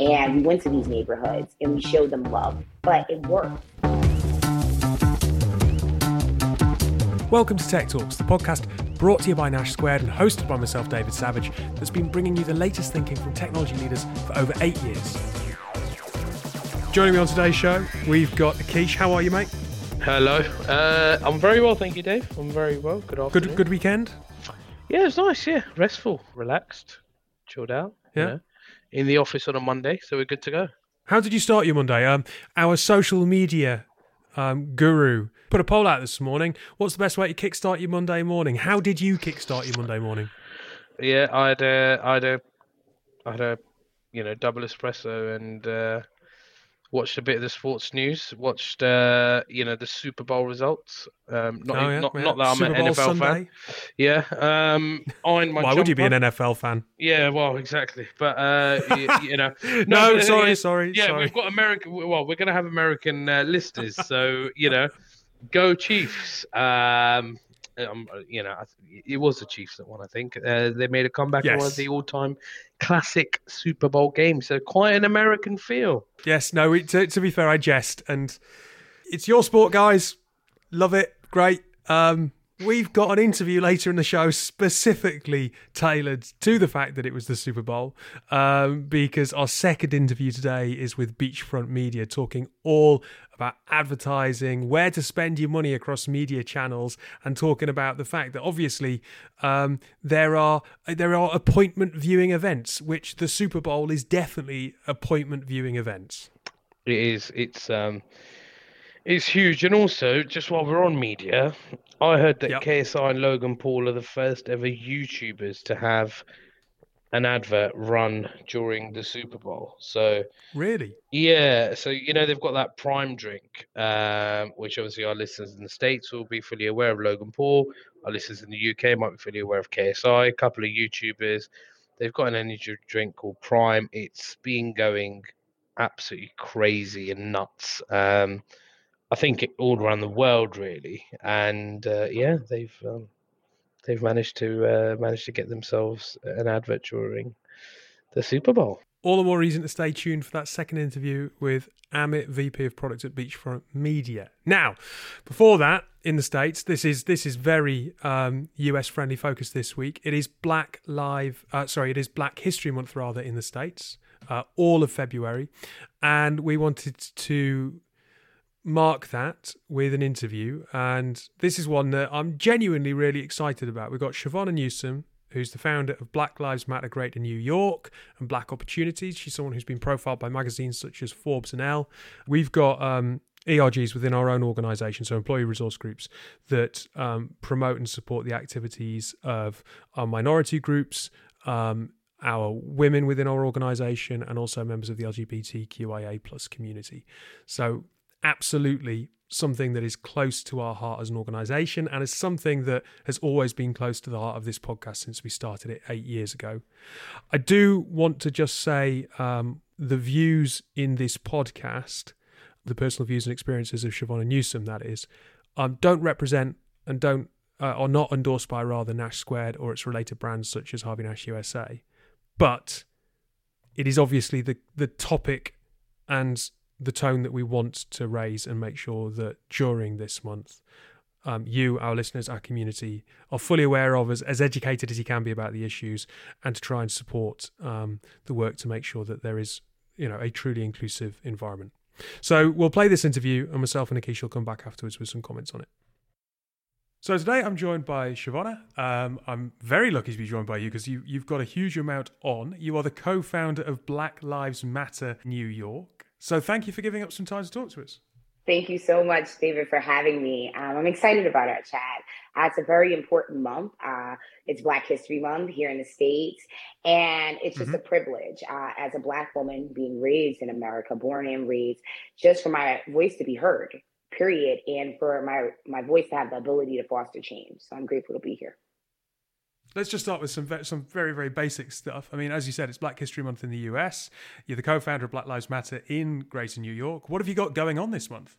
And we went to these neighborhoods and we showed them love, but it worked. Welcome to Tech Talks, the podcast brought to you by Nash Squared and hosted by myself, David Savage, that's been bringing you the latest thinking from technology leaders for over eight years. Joining me on today's show, we've got Akish. How are you, mate? Hello. Uh, I'm very well, thank you, Dave. I'm very well. Good afternoon. Good, good weekend. Yeah, it was nice. Yeah, restful, relaxed, chilled out. You Yeah. know. In the office on a Monday, so we're good to go. How did you start your Monday? Um, our social media um, guru put a poll out this morning. What's the best way to kickstart your Monday morning? How did you kickstart your Monday morning? Yeah, I had a, I had a, I had a, you know, double espresso and uh, watched a bit of the sports news. Watched, uh, you know, the Super Bowl results. Um, not, Oh, yeah, not, yeah. not that I'm Super an Bowl NFL fan. Yeah. Um, Why would you be an. NFL fan? Yeah, well, exactly. But uh, you, you know, No, uh, sorry, yeah, sorry, Yeah, sorry. we've got American. Well, we're going to have American uh, listeners, so you know, go Chiefs. Um, um, you know, it was the Chiefs that won. I think uh, they made a comeback in one of the all-time classic Super Bowl games. So quite an American feel. Yes, no. it- To, to be fair, I jest, and it's your sport, guys. Love it, great. Um, we've got an interview later in the show specifically tailored to the fact that it was the Super Bowl, um, because our second interview today is with Beachfront Media, talking all about advertising, where to spend your money across media channels, and talking about the fact that obviously um, there are there are appointment viewing events, which the Super Bowl is definitely appointment viewing events. It is. It's um, it's huge. And also, just while we're on media, I heard that Yep. KSI and Logan Paul are the first ever YouTubers to have an advert run during the Super Bowl. So Really? yeah, so you know they've got that Prime drink, um, which obviously our listeners in the States will be fully aware of Logan Paul. Our listeners in the UK might be fully aware of KSI. A couple of YouTubers, they've got an energy drink called Prime. It's been going absolutely crazy and nuts. Um, I think all around the world really, and uh, yeah, they've um, they've managed to uh, managed to get themselves an advert during the Super Bowl. All the more reason to stay tuned for that second interview with Amit, VP of Product at Beachfront Media. Now, before that, in the States, this is this is very um, US friendly focus this week. It is Black Live, uh, sorry, it is Black History Month rather in the States, uh, all of February, and we wanted to mark that with an interview. And this is one that I'm genuinely really excited about. We've got Chivona Newsome, who's the founder of Black Lives Matter Greater New York and Black Opportunities. She's someone who's been profiled by magazines such as Forbes and Elle. We've got um, ERGs within our own organisation, so employee resource groups that um, promote and support the activities of our minority groups. Um, our women within our organisation and also members of the LGBTQIA plus community. So absolutely something that is close to our heart as an organization and is something that has always been close to the heart of this podcast since we started it eight years ago. I do want to just say um, the views in this podcast, the personal views and experiences of Chivona and Newsome, that is, um, don't represent and don't uh, are not endorsed by rather Nash Squared or its related brands such as Harvey Nash USA. But it is obviously the the topic and the tone that we want to raise and make sure that during this month, um, you, our listeners, our community, are fully aware of, as, as educated as you can be about the issues, and to try and support um, the work to make sure that there is, you know, a truly inclusive environment. So we'll play this interview, and myself and Akish will come back afterwards with some comments on it. So today I'm joined by Chivona. Um, I'm very lucky to be joined by you because you, you've got a huge amount on. You are the co-founder of Black Lives Matter New York. So thank you for giving up some time to talk to us. Thank you so much, David, for having me. Um, I'm excited about our chat. Uh, it's a very important month. Uh, it's Black History Month here in the States. And it's just Mhm. a privilege uh, as a Black woman being raised in America, born and raised, just for my voice to be heard, period. And for my, my voice to have the ability to foster change. So I'm grateful to be here. Let's just start with some ve- some very very basic stuff. I mean, as you said, it's Black History Month in the US. You're the co-founder of Black Lives Matter in Greater New York. What have you got going on this month?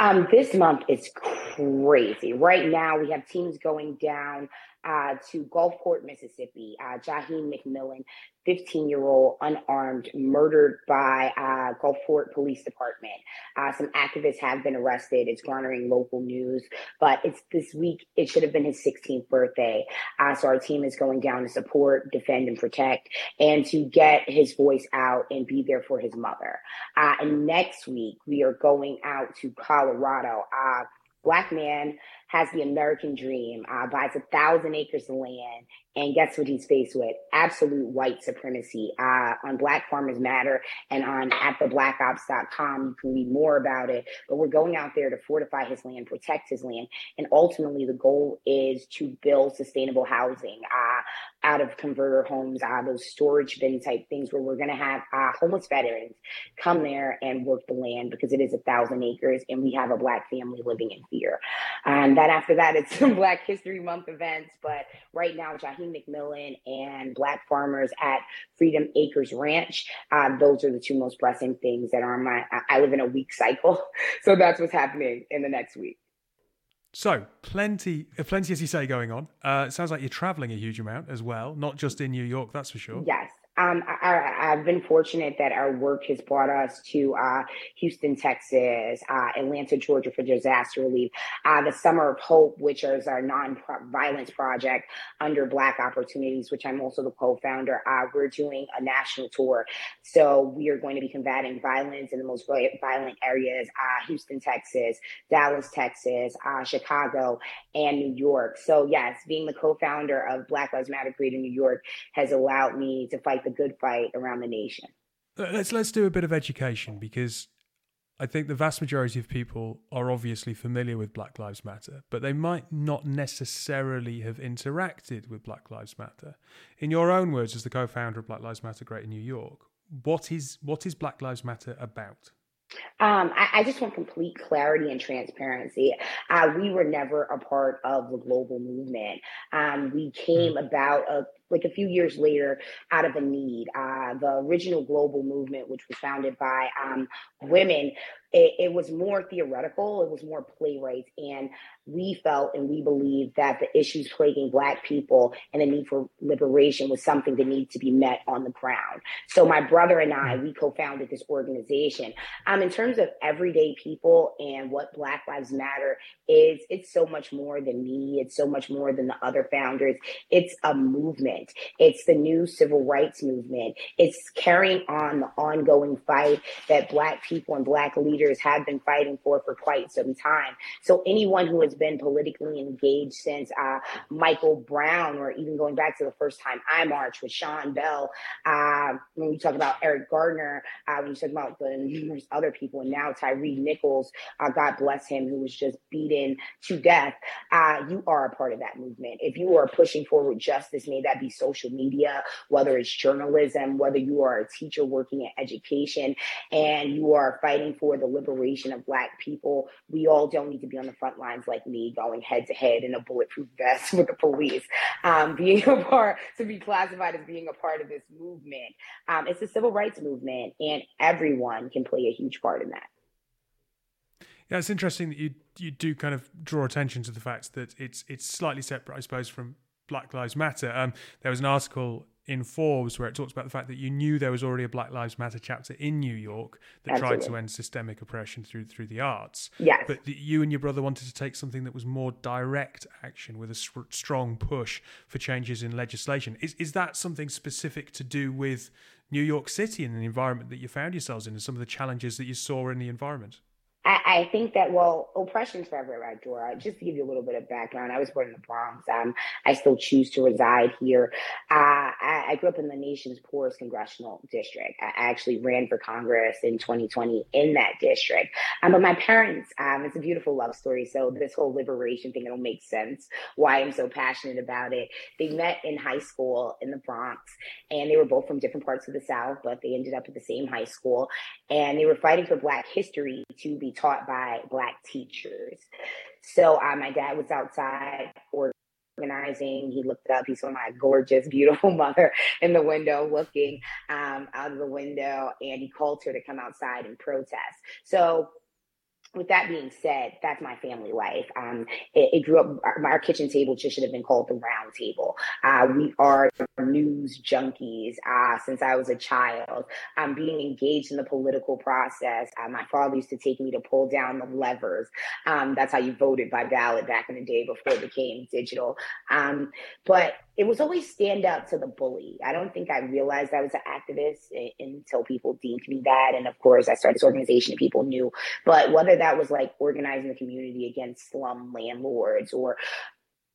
Um, this month is crazy. Right now, we have teams going down uh, to Gulfport, Mississippi. Uh, Jaheim McMillan, 15 year old unarmed, murdered by uh, Gulfport Police Department. Uh, some activists have been arrested. It's garnering local news, but it's this week. It should have been his 16th birthday. Uh, so our team is going down to support, defend, and protect, and to get his voice out and be there for his mother. Uh, and next week we are going out to Colorado. Uh, black man has the American dream, uh, buys a thousand acres of land, and guess what he's faced with? Absolute white supremacy uh, on Black Farmers Matter and on at. You can read more about it. But we're going out there to fortify his land, protect his land. And ultimately, the goal is to build sustainable housing uh, out of converter homes, uh, those storage bin type things where we're going to have uh, homeless veterans come there and work the land because it is a thousand acres and we have a Black family living in fear. And then after that, it's some Black History Month events. But right now, Jaheim McMillan and Black farmers at Freedom Acres Ranch. Uh, those are the two most pressing things that are on my. I live in a week cycle, so that's what's happening in the next week. So plenty, plenty as you say going on. Uh, it sounds like you're traveling a huge amount as well, not just in New York, that's for sure. Yes, um, I, have been fortunate that our work has brought us to uh, Houston, Texas, uh, Atlanta, Georgia for disaster relief, uh, the Summer of Hope, which is our non-violence project under Black Opportunities, which I'm also the co-founder. We're doing a national tour, so we are going to be combating violence in the most violent areas: uh, Houston, Texas, Dallas, Texas, uh, Chicago, and New York. So yes, being the co-founder of Black Lives Matter Greater New York has allowed me to fight the good fight around the nation. Let's let's do a bit of education because I think the vast majority of people are obviously familiar with Black Lives Matter, but they might not necessarily have interacted with Black Lives Matter. In your own words, as the co-founder of Black Lives Matter Greater New York, what is what is Black Lives Matter about? Um, I, I, just want complete clarity and transparency. Uh, we were never a part of the global movement. Um, we came mm. about a like a few years later out of a need. Uh, the original global movement, which was founded by um, women, it, it, was more theoretical, it was more playwrights. And we felt and we believed that the issues plaguing Black people and the need for liberation was something that needed to be met on the ground. So my brother and I, we co founded this organization. Um, in terms of everyday people and what Black Lives Matter is, it's so much more than me, it's so much more than the other founders. It's a movement movement. It's the new civil rights movement. It's carrying on the ongoing fight that Black people and Black leaders have been fighting for for quite some time. So anyone who has been politically engaged since uh, Michael Brown, or even going back to the first time I marched with Sean Bell, uh, when we talk about Eric Gardner, uh, when you talk about the numerous other people, and now Tyre Nichols, uh, God bless him, who was just beaten to death, uh, you are a part of that movement. If you are pushing forward justice, may that be social media, whether it's journalism, whether you are a teacher working in education and you are fighting for the liberation of Black people, we all don't need to be on the front lines like me going head to head in a bulletproof vest with the police. Um, being a part, to be classified as being a part of this movement. Um, it's a civil rights movement, and everyone can play a huge part in that. Yeah, it's interesting that you you do kind of draw attention to the fact that it's it's slightly separate, I suppose, from Black Lives Matter. Um, there was an article in Forbes where it talks about the fact that you knew there was already a Black Lives Matter chapter in New York that Absolutely. tried to end systemic oppression through through the arts. Yes. But the, you and your brother wanted to take something that was more direct action with a strong push for changes in legislation. Is is that something specific to do with New York City and the environment that you found yourselves in and some of the challenges that you saw in the environment? I, I, think that well, oppression's forever, right, Dora? Just to give you a little bit of background, I was born in the Bronx. Um, I still choose to reside here. Uh, I, I, grew up in the nation's poorest congressional district. I actually ran for Congress in 2020 in that district. Um, but my parents, um, it's a beautiful love story. So this whole liberation thing, it'll make sense why I'm so passionate about it. They met in high school in the Bronx, and they were both from different parts of the South, but they ended up at the same high school, and they were fighting for Black history to be taught by Black teachers. So uh, my dad was outside organizing. He looked up, he saw my gorgeous, beautiful mother in the window looking um, out of the window, and he called her to come outside and protest. So with that being said, that's my family life. Um, it, it, grew up. Our, our, kitchen table just should have been called the round table. Uh, we are news junkies uh, since I was a child. Um, being engaged in the political process. Uh, my father used to take me to pull down the levers. Um, that's how you voted by ballot back in the day before it became digital. Um, but it was always stand up to the bully. I don't think I realized I was an activist until people deemed me that. And of course, I started this organization and people knew. But whether that was like organizing the community against slum landlords or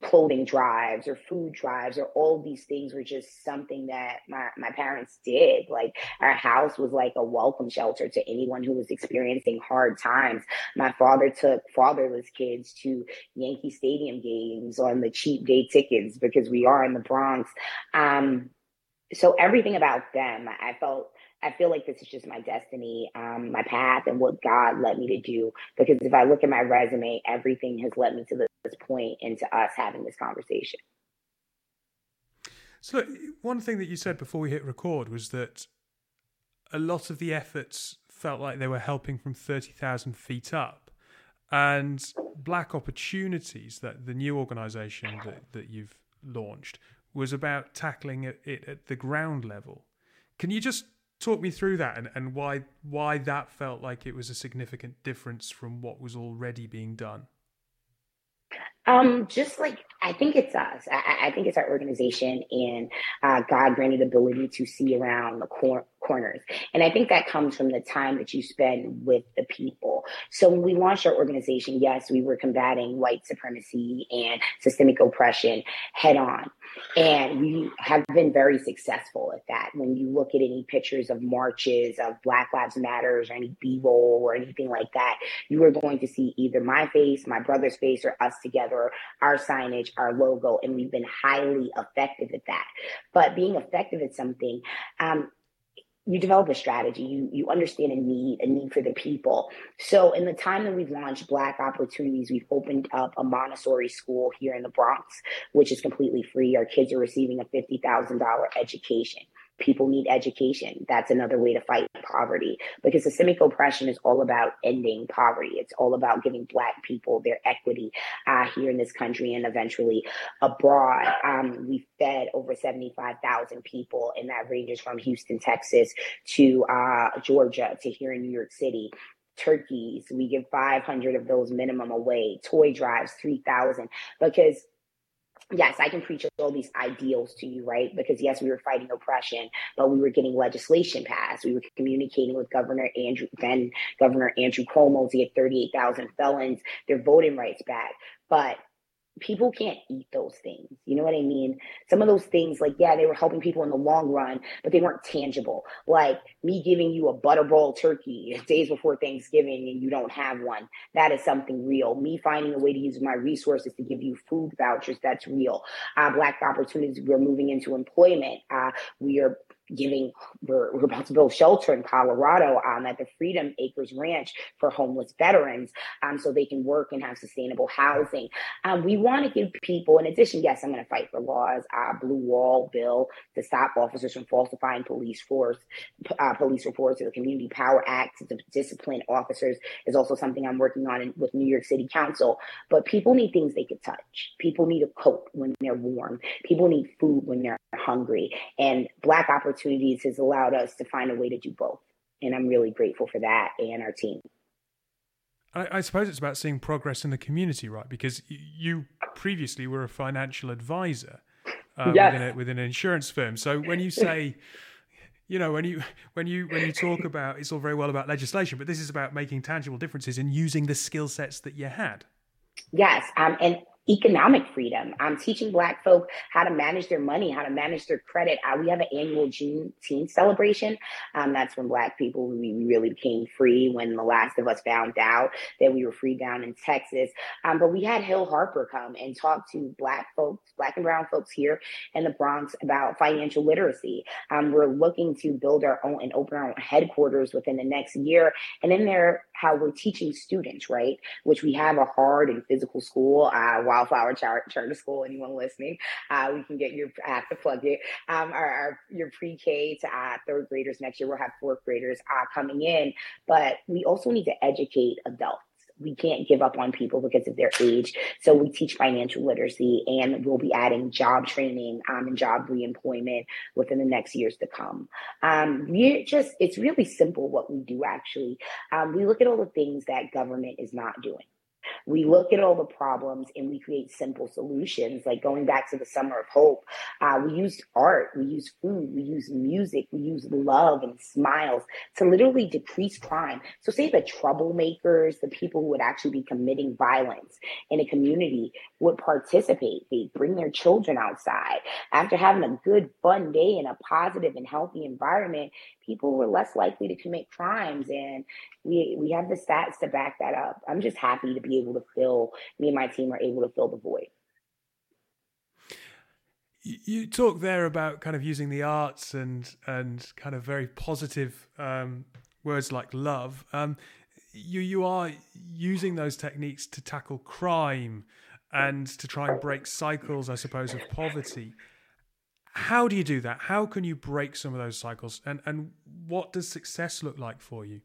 clothing drives or food drives or all these things were just something that my, my parents did. Like our house was like a welcome shelter to anyone who was experiencing hard times. My father took fatherless kids to Yankee Stadium games on the cheap day tickets because we are in the Bronx. Um, so everything about them, I felt I feel like this is just my destiny, um, my path, and what God led me to do. Because if I look at my resume, everything has led me to this point and to us having this conversation. So, one thing that you said before we hit record was that a lot of the efforts felt like they were helping from 30,000 feet up. And Black Opportunities, that the new organization that, that you've launched, was about tackling it at the ground level. Can you just talk me through that and, and why why that felt like it was a significant difference from what was already being done um, just like I think it's us. I, I think it's our organization and uh, God granted ability to see around the cor- corners. And I think that comes from the time that you spend with the people. So when we launched our organization, yes, we were combating white supremacy and systemic oppression head on. And we have been very successful at that. When you look at any pictures of marches of Black Lives Matters or any B-roll or anything like that, you are going to see either my face, my brother's face, or us together, our signage, our logo, and we've been highly effective at that. But being effective at something, um, you develop a strategy you you understand a need a need for the people. So in the time that we've launched black opportunities we've opened up a montessori school here in the bronx which is completely free. Our kids are receiving a $50000 education people need education. That's another way to fight poverty because systemic oppression is all about ending poverty. It's all about giving Black people their equity uh, here in this country and eventually abroad. Um, we fed over 75,000 people, and that ranges from Houston, Texas to uh, Georgia to here in New York City turkeys. We give 500 of those minimum away, toy drives, 3,000, because yes, I can preach all these ideals to you, right? Because yes, we were fighting oppression, but we were getting legislation passed. We were communicating with Governor Andrew, then Governor Andrew Cuomo to get 38,000 felons their voting rights back. But people can't eat those things. You know what I mean? Some of those things, like, yeah, they were helping people in the long run, but they weren't tangible. Like me giving you a butterball turkey days before Thanksgiving and you don't have one. That is something real. Me finding a way to use my resources to give you food vouchers, that's real. Uh, black opportunities, we're moving into employment. Uh, we are giving we're, we're about to build shelter in colorado um, at the freedom acres ranch for homeless veterans um, so they can work and have sustainable housing. Um, we want to give people in addition yes i'm going to fight for laws uh, blue wall bill to stop officers from falsifying police force uh, police reports the community power act to discipline officers is also something i'm working on in, with new york city council. But people need things they could touch. People need a coat when they're warm. People need food when they're hungry. And black opportunities opportunities has allowed us to find a way to do both. And I'm really grateful for that and our team. I, I suppose it's about seeing progress in the community, right? Because you previously were a financial advisor uh, yes. within, a, within an insurance firm. So when you say, you know, when you when you when you talk about it's all very well about legislation, but this is about making tangible differences and using the skill sets that you had. Yes, um, and economic freedom. I'm teaching Black folk how to manage their money, how to manage their credit. Uh, we have an annual Juneteenth celebration. Um, that's when Black people we really became free. When the last of us found out that we were free down in Texas. Um, but we had Hill Harper come and talk to Black folks, Black and Brown folks here in the Bronx about financial literacy. Um, we're looking to build our own and open our own headquarters within the next year. And in there, how we're teaching students, right? Which we have a hard and physical school. Uh, while Wildflower Char- Charter School. Anyone listening, uh, we can get your I have to plug it. Um, our, our your pre-K to uh, third graders next year. We'll have fourth graders uh, coming in, but we also need to educate adults we can't give up on people because of their age. So we teach financial literacy and we'll be adding job training um, and job reemployment within the next years to come. Um, we're just, it's really simple what we do actually. Um, we look at all the things that government is not doing. We look at all the problems and we create simple solutions. Like going back to the summer of hope, uh, we use art, we use food, we use music, we use love and smiles to literally decrease crime. So, say the troublemakers, the people who would actually be committing violence in a community would participate. They bring their children outside after having a good, fun day in a positive and healthy environment people were less likely to commit crimes and we we have the stats to back that up. I'm just happy to be able to fill me and my team are able to fill the void. You talk there about kind of using the arts and and kind of very positive um, words like love. Um, you you are using those techniques to tackle crime and to try and break cycles i suppose of poverty how do you do that? How can you break some of those cycles? And and what does success look like for you?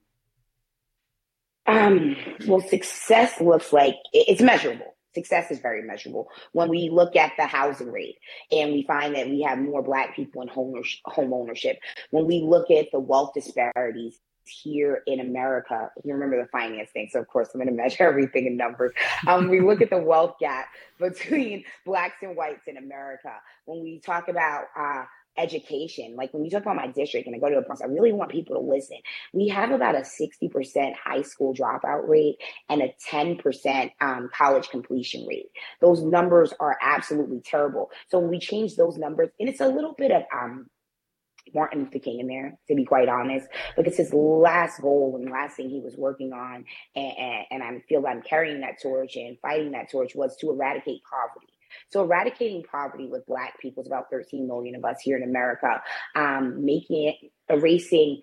Um, well, success looks like it's measurable. Success is very measurable. When we look at the housing rate and we find that we have more Black people in home ownership, when we look at the wealth disparities here in America, you remember the finance thing. So of course I'm going to measure everything in numbers. Um, we look at the wealth gap between blacks and whites in America. When we talk about uh, education, like when you talk about my district and I go to a place, I really want people to listen. We have about a 60% high school dropout rate and a 10% um, college completion rate. Those numbers are absolutely terrible. So when we change those numbers, and it's a little bit of um, Martin Luther King in there, to be quite honest, because his last goal and last thing he was working on, and, and, and I feel I'm carrying that torch and fighting that torch was to eradicate poverty. So eradicating poverty with Black people is about 13 million of us here in America, um, making it, erasing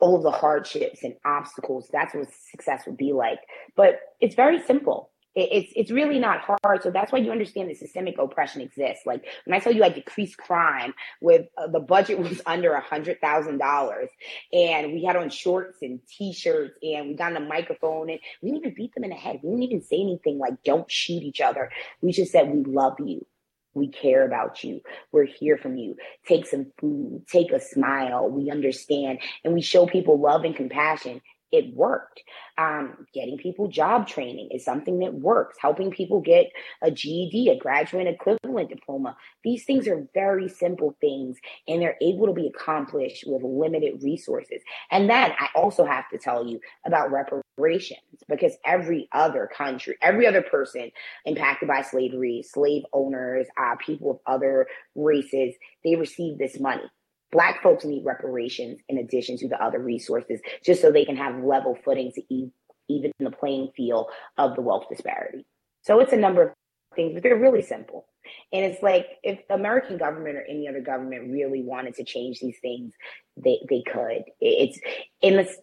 all of the hardships and obstacles. That's what success would be like. But it's very simple it's it's really not hard. So that's why you understand the systemic oppression exists. Like when I tell you I decreased crime with uh, the budget was under a hundred thousand dollars, and we had on shorts and t-shirts, and we got on a microphone, and we didn't even beat them in the head. We didn't even say anything like "Don't shoot each other." We just said we love you. We care about you. We're here from you. Take some food, take a smile. We understand. And we show people love and compassion it worked. Um, getting people job training is something that works. Helping people get a GED, a graduate equivalent diploma. These things are very simple things and they're able to be accomplished with limited resources. And then I also have to tell you about reparations because every other country, every other person impacted by slavery, slave owners, uh, people of other races, they receive this money. Black folks need reparations in addition to the other resources, just so they can have level footing to even the playing field of the wealth disparity. So it's a number of things, but they're really simple. And it's like if the American government or any other government really wanted to change these things, they they could. It's this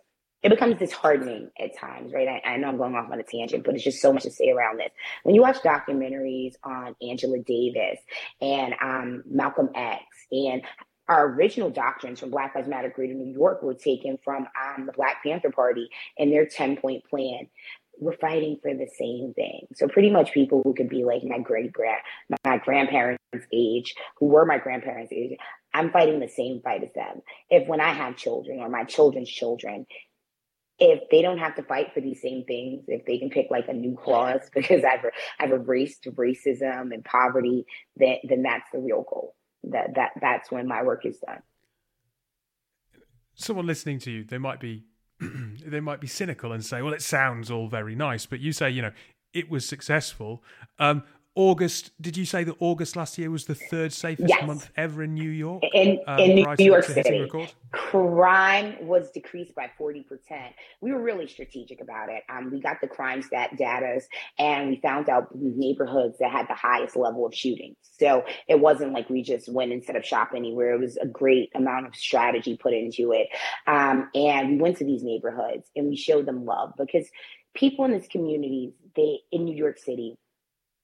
it becomes disheartening at times, right? I, I, know I'm going off on a tangent, but it's just so much to say around this. When you watch documentaries on Angela Davis and um, Malcolm X and our original doctrines from Black Lives Matter Greater New York were taken from um, the Black Panther Party and their 10 point plan. We're fighting for the same thing. So pretty much people who could be like my great grand, my grandparents' age, who were my grandparents' age, I'm fighting the same fight as them. If when I have children or my children's children, if they don't have to fight for these same things, if they can pick like a new clause because I've I've erased racism and poverty, then then that's the real goal that that that's when my work is done. Someone listening to you, they might be they might be cynical and say, "Well, it sounds all very nice," but you say, you know, it was successful. Um, August, did you say that August last year was the third safest yes. month ever in New York? In, um, in New York City. Crime was decreased by 40%. We were really strategic about it. Um, we got the crime stat data and we found out neighborhoods that had the highest level of shootings. So it wasn't like we just went and set up shop anywhere. It was a great amount of strategy put into it. Um, and we went to these neighborhoods and we showed them love because people in this community, they in New York City,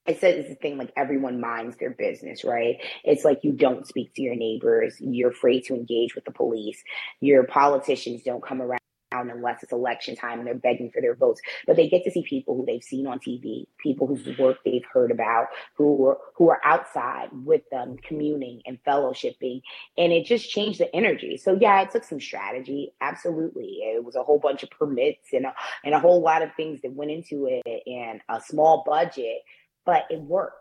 I said it's a thing like everyone minds their business, right? It's like you don't speak to your neighbors. You're afraid to engage with the police. Your politicians don't come around unless it's election time and they're begging for their votes. But they get to see people who they've seen on TV, people whose work they've heard about, who are, who are outside with them, communing and fellowshipping. And it just changed the energy. So yeah, it took some strategy. Absolutely. It was a whole bunch of permits and a, and a whole lot of things that went into it and a small budget, but it works.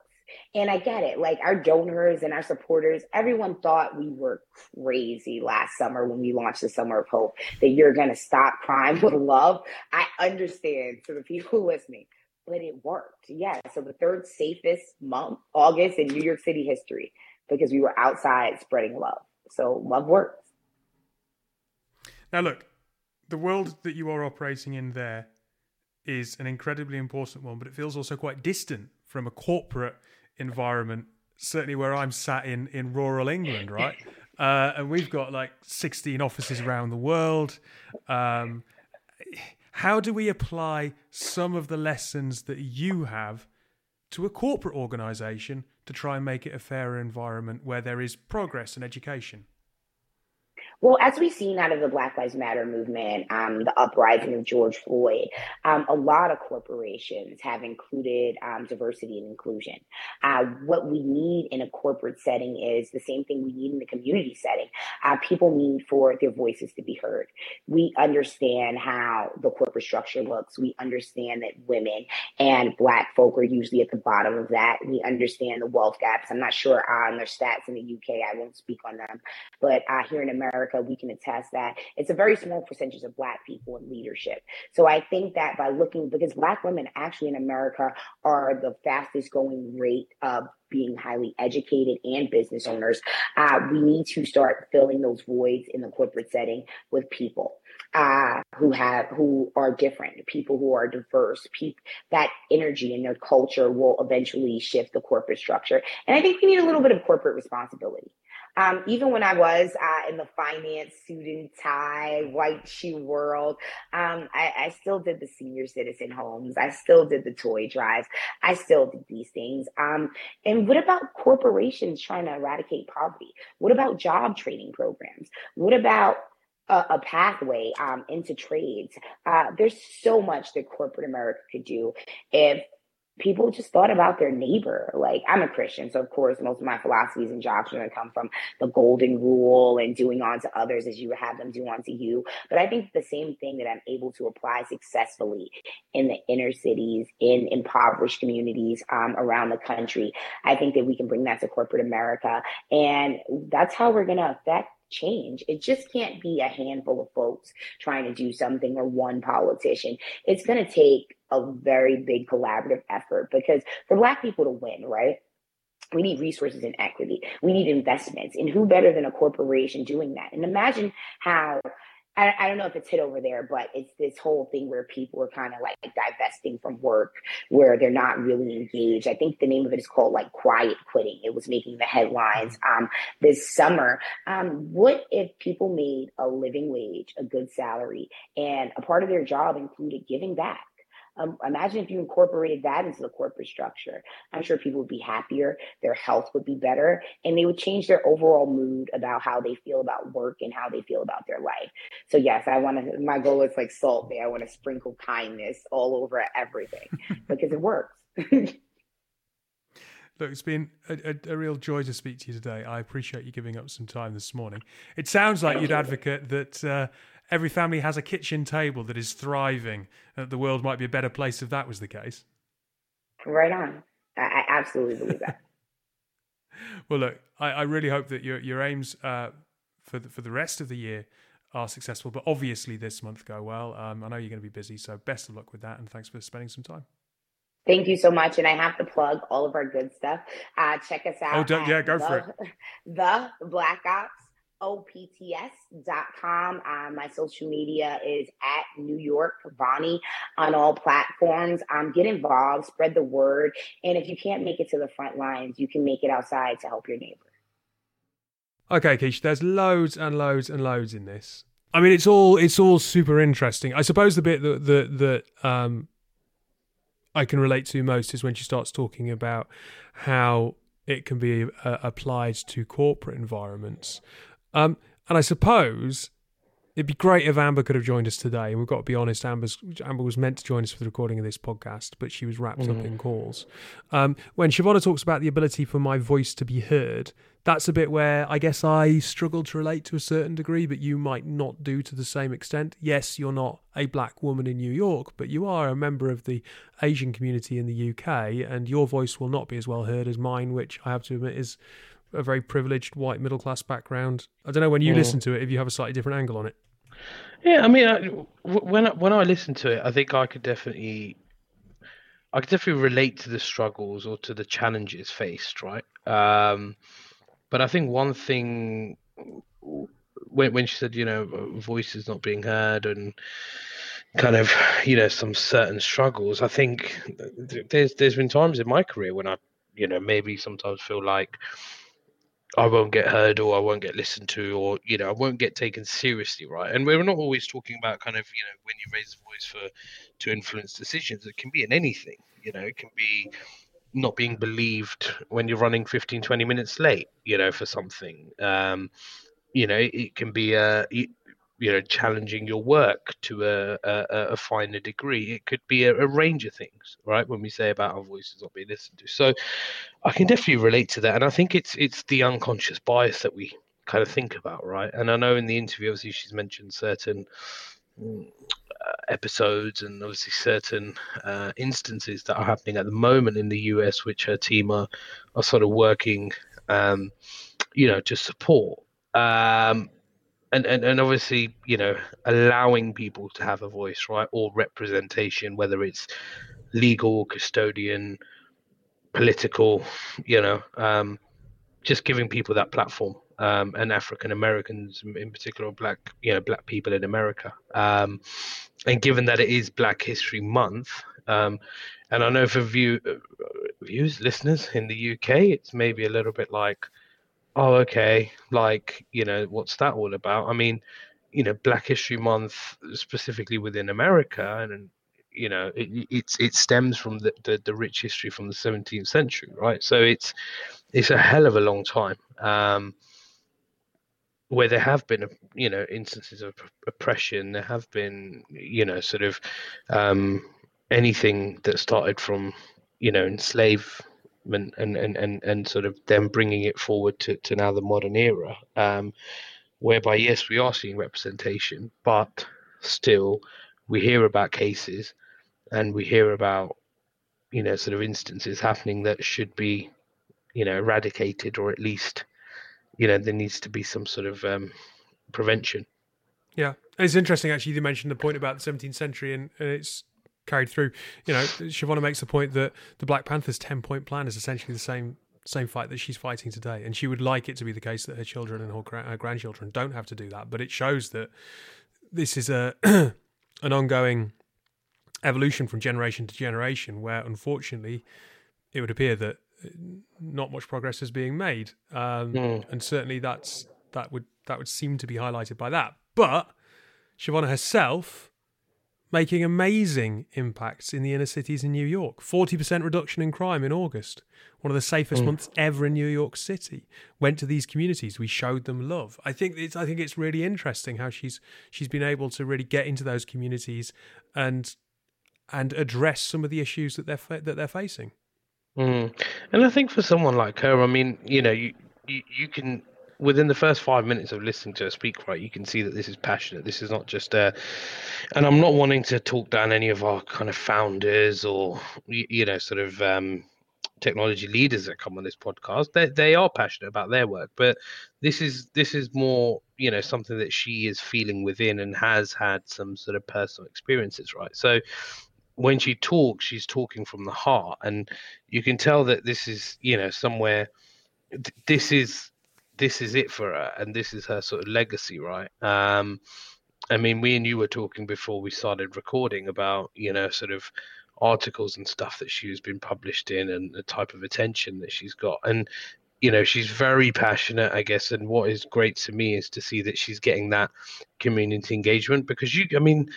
and I get it. Like our donors and our supporters, everyone thought we were crazy last summer when we launched the Summer of Hope that you're going to stop crime with love. I understand to the people listening, but it worked. Yeah. So the third safest month, August in New York City history, because we were outside spreading love. So love works. Now, look, the world that you are operating in there is an incredibly important one, but it feels also quite distant from a corporate environment, certainly where I'm sat in in rural England, right? Uh, and we've got like 16 offices around the world. Um, how do we apply some of the lessons that you have to a corporate organization to try and make it a fairer environment where there is progress and education? Well, as we've seen out of the Black Lives Matter movement, um, the uprising of George Floyd, um, a lot of corporations have included um, diversity and inclusion. Uh, what we need in a corporate setting is the same thing we need in the community setting. Uh, people need for their voices to be heard. We understand how the corporate structure looks. We understand that women and Black folk are usually at the bottom of that. We understand the wealth gaps. I'm not sure on their stats in the UK. I won't speak on them, but uh, here in America America, we can attest that it's a very small percentage of Black people in leadership. So I think that by looking, because Black women actually in America are the fastest growing rate of being highly educated and business owners, uh, we need to start filling those voids in the corporate setting with people. Uh, who have who are different, people who are diverse, people that energy and their culture will eventually shift the corporate structure. And I think we need a little bit of corporate responsibility. Um, even when I was uh, in the finance suit and tie, white shoe world, um, I, I, still did the senior citizen homes. I still did the toy drives. I still did these things. Um, and what about corporations trying to eradicate poverty? What about job training programs? What about a, a pathway um, into trades? Uh, there's so much that corporate America could do if people just thought about their neighbor. Like I'm a Christian, so of course most of my philosophies and jobs are going to come from the golden rule and doing unto others as you have them do unto you. But I think the same thing that I'm able to apply successfully in the inner cities, in impoverished communities um, around the country, I think that we can bring that to corporate America, and that's how we're going to affect change. It just can't be a handful of folks trying to do something or one politician. It's going to take a very big collaborative effort because for Black people to win, right? We need resources and equity. We need investments. And who better than a corporation doing that? And imagine how I, I, don't know if it's hit over there, but it's this whole thing where people are kind of like divesting from work, where they're not really engaged. I think the name of it is called like quiet quitting. It was making the headlines um, this summer. Um, what if people made a living wage, a good salary, and a part of their job included giving back? Um, imagine if you incorporated that into the corporate structure. I'm sure people would be happier, their health would be better, and they would change their overall mood about how they feel about work and how they feel about their life. So yes, I want to. My goal is like salt there. I want to sprinkle kindness all over everything because it works. Look, it's been a, a, a, real joy to speak to you today. I appreciate you giving up some time this morning. It sounds like you'd advocate that uh, every family has a kitchen table that is thriving, that the world might be a better place if that was the case. Right on. I absolutely believe that. well, look, I, I, really hope that your your aims uh, for the, for the rest of the year are successful, but obviously this month go well. Um, I know you're going to be busy, so best of luck with that, and thanks for spending some time. Thank you so much. And I have to plug all of our good stuff. Uh, check us out. Oh, yeah, go for it. The Black Ops opts.com. Um, my social media is at New York Vonnie on all platforms. Um, get involved, spread the word. And if you can't make it to the front lines, you can make it outside to help your neighbor. Okay, Keish, there's loads and loads and loads in this. I mean, it's all it's all super interesting. I suppose the bit that that, that um, I can relate to most is when she starts talking about how it can be uh, applied to corporate environments. Um, and I suppose It'd be great if Amber could have joined us today. And we've got to be honest, Amber's, Amber was meant to join us for the recording of this podcast, but she was wrapped mm. up in calls. Um, when Chivona talks about the ability for my voice to be heard, that's a bit where I guess I struggle to relate to a certain degree, but you might not do to the same extent. Yes, you're not a black woman in New York, but you are a member of the Asian community in the UK, and your voice will not be as well heard as mine, which I have to admit is a very privileged white middle class background. I don't know when you mm. listen to it if you have a slightly different angle on it. Yeah, I mean, I, when I, when I listen to it, I think I could definitely, I could definitely relate to the struggles or to the challenges faced, right? Um, but I think one thing when when she said, you know, voices not being heard and kind of, you know, some certain struggles, I think there's there's been times in my career when I, you know, maybe sometimes feel like I won't get heard or I won't get listened to or you know I won't get taken seriously, right? And we're not always talking about kind of you know when you raise a voice for to influence decisions. It can be in anything, you know. It can be not being believed when you're running 15, 20 minutes late, you know, for something. Um, you know, it, it can be a you know challenging your work to a, a, a finer degree it could be a, a, range of things right when we say about our voices not being listened to. So i can definitely relate to that and i think it's it's the unconscious bias that we kind of think about right? And i know in the interview obviously she's mentioned certain mm, uh, episodes and obviously certain uh, instances that are happening at the moment in the us which her team are are sort of working um, you know to support. Um, and, and and obviously you know allowing people to have a voice right or representation whether it's legal custodian political you know um, just giving people that platform um, and African Americans in particular black you know black people in America um, and given that it is Black History Month um, and I know for view uh, views listeners in the UK it's maybe a little bit like oh, okay, like, you know, what's that all about? I mean, you know, Black History Month, specifically within America, and, you know, it, it's it stems from the, the, the, rich history from the 17th century, right? So it's it's a hell of a long time um, where there have been, you know, instances of oppression. There have been, you know, sort of um, anything that started from, you know, enslaved and and and and, sort of them bringing it forward to, to now the modern era, um, whereby yes, we are seeing representation, but still we hear about cases and we hear about you know sort of instances happening that should be you know eradicated or at least you know there needs to be some sort of um, prevention. Yeah, it's interesting actually. You mentioned the point about the 17th century, and, and it's carried through. You know, Chivona makes the point that the Black Panthers' ten point plan is essentially the same same fight that she's fighting today, and she would like it to be the case that her children and her, her grandchildren don't have to do that. But it shows that this is a an ongoing evolution from generation to generation, where unfortunately it would appear that not much progress is being made, um, mm. and certainly that's that would that would seem to be highlighted by that. But Chivona herself making amazing impacts in the inner cities in New York. 40% reduction in crime in August. One of the safest mm. months ever in New York City. Went to these communities. We showed them love. I think it's I think it's really interesting how she's she's been able to really get into those communities and and address some of the issues that they're that they're facing. Mm. And I think for someone like her, I mean, you know, you you, you can within the first five minutes of listening to her speak, right, you can see that this is passionate. This is not just a, and I'm not wanting to talk down any of our kind of founders or you know sort of um, technology leaders that come on this podcast. They they are passionate about their work, but this is this is more you know something that she is feeling within and has had some sort of personal experiences, right? So when she talks, she's talking from the heart, and you can tell that this is you know somewhere. This is this is it for her and this is her sort of legacy right? Um i mean me and you were talking before we started recording about you know sort of articles and stuff that she's been published in and the type of attention that she's got. And you know she's very passionate i guess. And what is great to me is to see that she's getting that community engagement because you i mean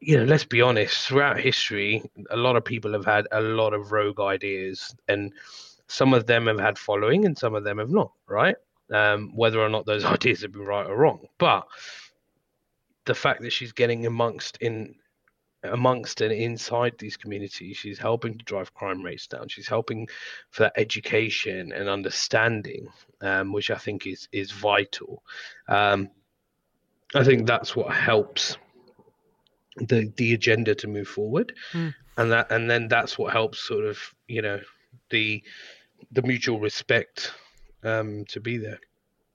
you know let's be honest throughout history a lot of people have had a lot of rogue ideas and some of them have had following and some of them have not right um, whether or not those ideas have been right or wrong. But the fact that she's getting amongst in amongst and inside these communities she's helping to drive crime rates down she's helping for that education and understanding um, which i think is is vital um, i think that's what helps the the agenda to move forward mm. and that and then that's what helps sort of you know the the mutual respect um, to be there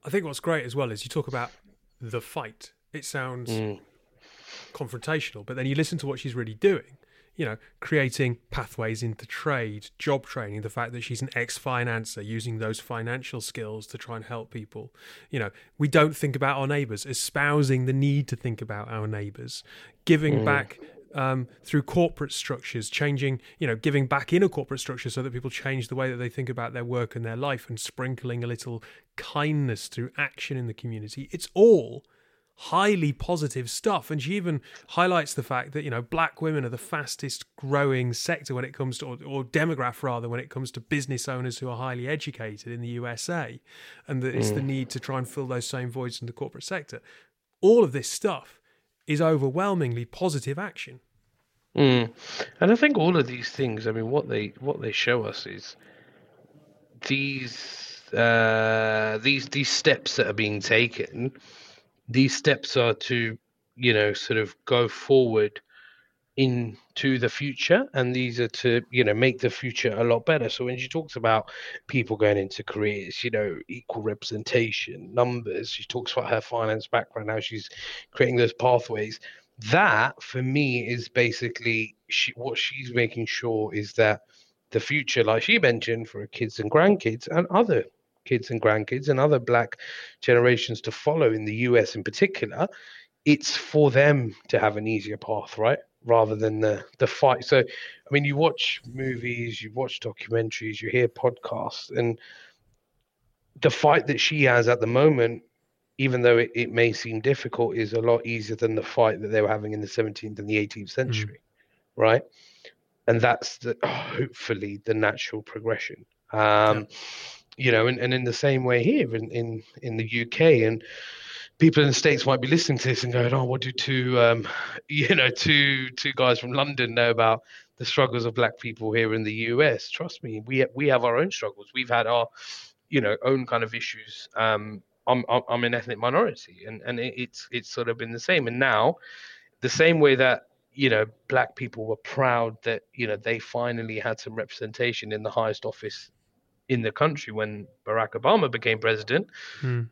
i think what's great as well is you talk about the fight it sounds mm confrontational. But then you listen to what she's really doing, you know, creating pathways into trade, job training, the fact that she's an ex financer, using those financial skills to try and help people. You know, we don't think about our neighbors, espousing the need to think about our neighbors, giving mm. back um, through corporate structures, changing, you know, giving back in a corporate structure so that people change the way that they think about their work and their life and sprinkling a little kindness through action in the community. It's all highly positive stuff. And she even highlights the fact that, you know, black women are the fastest growing sector when it comes to, or, or demograph rather, when it comes to business owners who are highly educated in the USA. And that mm. it's the mm. need to try and fill those same voids in the corporate sector. All of this stuff is overwhelmingly positive action. Mm. And I think all of these things, I mean, what they what they show us is these uh, these these steps that are being taken these steps are to you know sort of go forward into the future and these are to you know make the future a lot better so when she talks about people going into careers you know equal representation numbers she talks about her finance background how she's creating those pathways that for me is basically she, what she's making sure is that the future like she mentioned for kids and grandkids and other kids and grandkids and other black generations to follow in the US in particular, it's for them to have an easier path, right? Rather than the the fight. So, I mean, you watch movies, you watch documentaries, you hear podcasts, and the fight that she has at the moment, even though it, it may seem difficult, is a lot easier than the fight that they were having in the 17th and the 18th century, mm. right? And that's the, hopefully the natural progression. Um, yeah you know, and, and in the same way here in, in, in the UK and people in the States might be listening to this and going, oh, what do two, um, you know, two, two guys from London know about the struggles of black people here in the US? Trust me, we, we have our own struggles. We've had our, you know, own kind of issues. Um, I'm, I'm an ethnic minority and, and it's, it's sort of been the same. And now the same way that, you know, black people were proud that, you know, they finally had some representation in the highest office in the country when Barack Obama became president, hmm.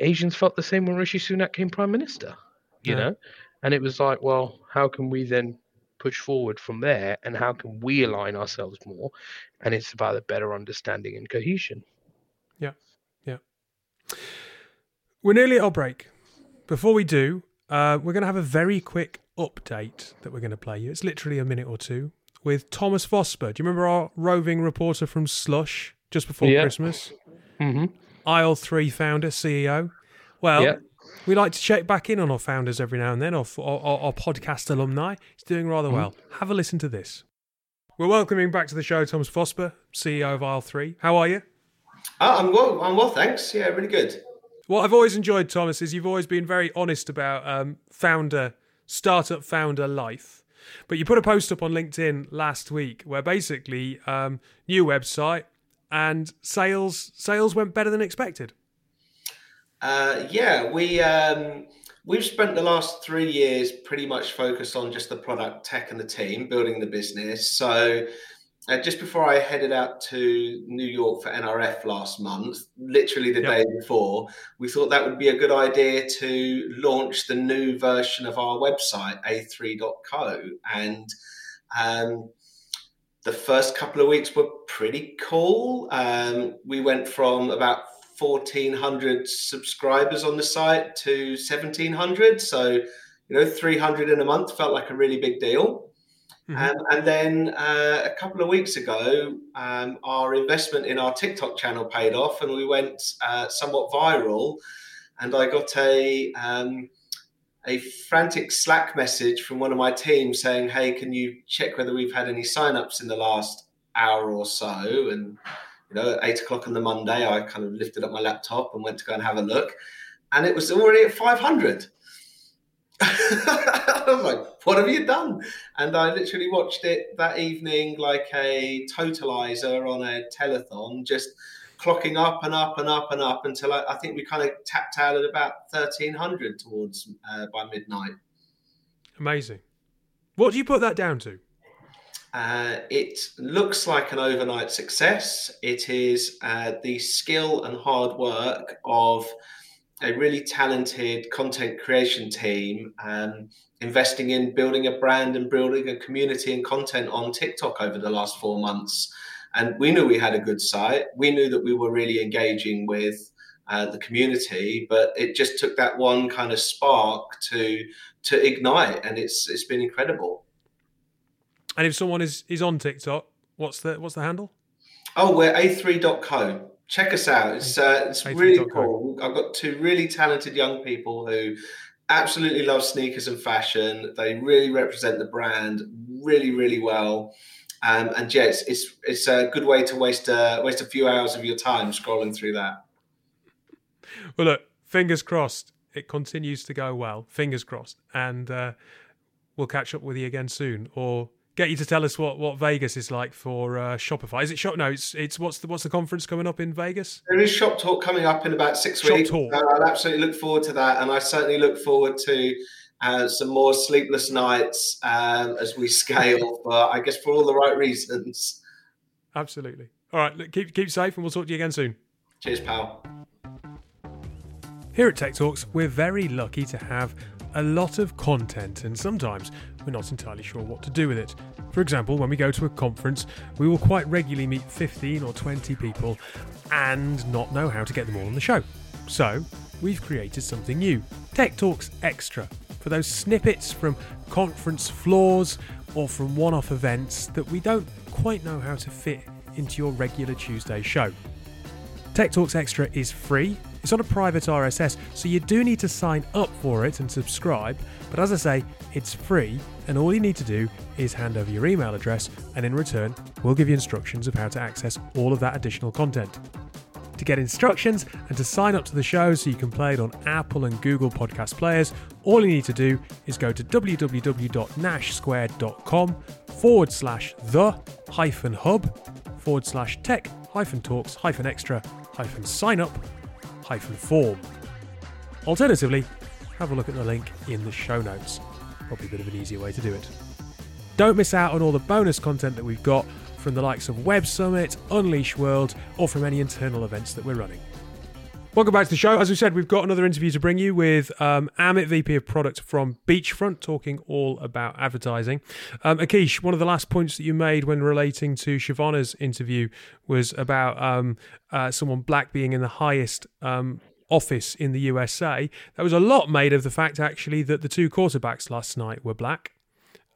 Asians felt the same when Rishi Sunak came prime minister, you yeah. know? And it was like, well, how can we then push forward from there and how can we align ourselves more? And it's about a better understanding and cohesion. Yeah. Yeah. We're nearly at our break. Before we do, uh, we're going to have a very quick update that we're going to play you. It's literally a minute or two with Thomas Vosper. Do you remember our roving reporter from Slush? just before yeah. Christmas. Mm-hmm. Aisle 3 founder, CEO. Well, yeah. we like to check back in on our founders every now and then, our, our, our podcast alumni. He's doing rather mm-hmm. well. Have a listen to this. We're welcoming back to the show Thomas Fosper, CEO of Aisle 3. How are you? Uh, I'm well, I'm well, thanks. Yeah, really good. What I've always enjoyed, Thomas, is you've always been very honest about um, founder, startup founder life. But you put a post up on LinkedIn last week where basically um, new website, and sales sales went better than expected. Uh, yeah, we um, we've spent the last three years pretty much focused on just the product, tech, and the team building the business. So. Uh, just before I headed out to New York for NRF last month, literally the yep. day before, we thought that would be a good idea to launch the new version of our website, a3.co. And um, the first couple of weeks were pretty cool. Um, we went from about 1,400 subscribers on the site to 1,700. So, you know, 300 in a month felt like a really big deal. Mm-hmm. Um, and then uh, a couple of weeks ago, um, our investment in our TikTok channel paid off and we went uh, somewhat viral. And I got a um, a frantic Slack message from one of my team saying, "Hey, can you check whether we've had any signups in the last hour or so?" And you know, at eight o'clock on the Monday, I kind of lifted up my laptop and went to go and have a look, and it was already at five hundred. I'm like, what have you done? And I literally watched it that evening like a totalizer on a telethon, just clocking up and up and up and up until I, I think we kind of tapped out at about 1300 towards uh, by midnight. Amazing. What do you put that down to? Uh, it looks like an overnight success. It is uh, the skill and hard work of a really talented content creation team um, investing in building a brand and building a community and content on TikTok over the last four months. And we knew we had a good site. We knew that we were really engaging with uh, the community, but it just took that one kind of spark to to ignite, and it's it's been incredible. And if someone is is on TikTok, what's the what's the handle? Oh, we're a3.co. Check us out. It's uh, it's A3. really cool. I've got two really talented young people who absolutely love sneakers and fashion. They really represent the brand really, really well. Um, and yeah, it's, it's, it's a good way to waste a waste a few hours of your time scrolling through that. Well, look, fingers crossed. It continues to go well. Fingers crossed, and uh, we'll catch up with you again soon, or get you to tell us what, what Vegas is like for uh, Shopify. Is it shop? No, it's it's what's the what's the conference coming up in Vegas? There is Shop Talk coming up in about six Shop weeks. Talk. Uh, I'll absolutely look forward to that, and I certainly look forward to uh, some more sleepless nights um, as we scale. but I guess for all the right reasons. Absolutely. All right. Look, keep keep safe, and we'll talk to you again soon. Cheers, pal. Here at Tech Talks, we're very lucky to have a lot of content, and sometimes we're not entirely sure what to do with it. For example, when we go to a conference, we will quite regularly meet 15 or 20 people and not know how to get them all on the show. So, we've created something new Tech Talks Extra for those snippets from conference floors or from one off events that we don't quite know how to fit into your regular Tuesday show. Tech Talks Extra is free. It's on a private RSS, so you do need to sign up for it and subscribe. But as I say, it's free, and all you need to do is hand over your email address, and in return, we'll give you instructions of how to access all of that additional content. To get instructions and to sign up to the show so you can play it on Apple and Google podcast players, all you need to do is go to www.nashsquared.com forward slash the hyphen hub forward slash tech hyphen talks hyphen extra hyphen sign up hyphen form. Alternatively, have a look at the link in the show notes. Probably a bit of an easier way to do it. Don't miss out on all the bonus content that we've got from the likes of Web Summit, Unleash World, or from any internal events that we're running. Welcome back to the show. As we said, we've got another interview to bring you with um, Amit, VP of Product from Beachfront, talking all about advertising. Um, Akish, one of the last points that you made when relating to Chivona's interview was about um, uh, someone black being in the highest um, office in the USA. There was a lot made of the fact, actually, that the two quarterbacks last night were black.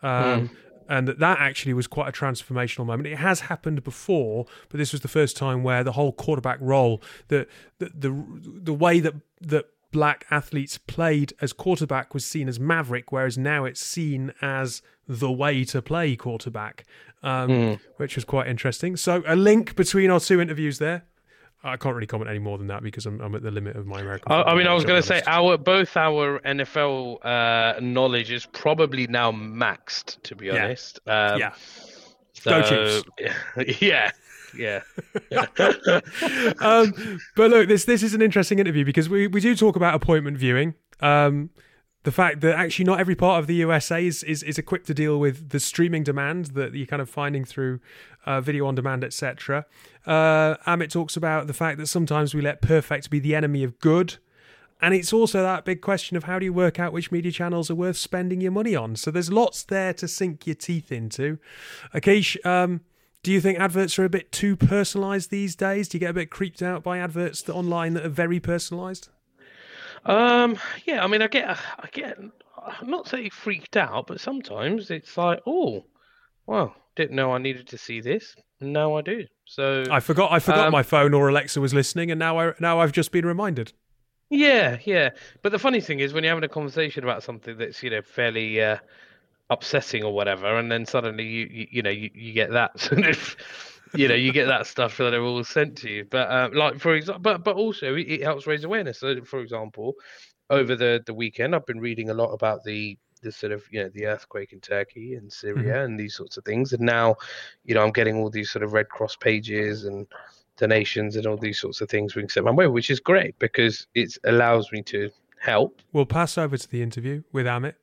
Um, mm and that that actually was quite a transformational moment. It has happened before, but this was the first time where the whole quarterback role, the the the, the way that that black athletes played as quarterback was seen as maverick, whereas now it's seen as the way to play quarterback, um, mm. which was quite interesting. So a link between our two interviews there. I can't really comment any more than that because I'm, I'm at the limit of my American. I, I mean, I was going to say our both our NFL uh, knowledge is probably now maxed. To be honest, yeah. Um, yeah. So, Go Chiefs. Yeah. Yeah. um, but look, this this is an interesting interview because we, we do talk about appointment viewing. Um, the fact that actually not every part of the USA is, is, is equipped to deal with the streaming demand that you're kind of finding through uh, video on demand, etc. Uh, Amit talks about the fact that sometimes we let perfect be the enemy of good. And it's also that big question of how do you work out which media channels are worth spending your money on? So there's lots there to sink your teeth into. Akish, um, do you think adverts are a bit too personalised these days? Do you get a bit creeped out by adverts that online that are very personalised? Um, yeah, I mean, I get, I get, I'm not saying freaked out, but sometimes it's like, oh, well, didn't know I needed to see this. Now I do. So I forgot, I forgot um, my phone or Alexa was listening, and now I, now I've just been reminded. Yeah, yeah. But the funny thing is, when you're having a conversation about something that's you know fairly uh, upsetting or whatever, and then suddenly you, you, you know you, you get that sort of you know, you get that stuff that are all sent to you. But um, like for example, but but also it, it, helps raise awareness. So, for example, over the the weekend, I've been reading a lot about the the sort of you know the earthquake in Turkey and Syria mm-hmm. and these sorts of things. And now, you know, I'm getting all these sort of Red Cross pages and donations and all these sorts of things being sent my way, which is great because it allows me to help. We'll pass over to the interview with Amit.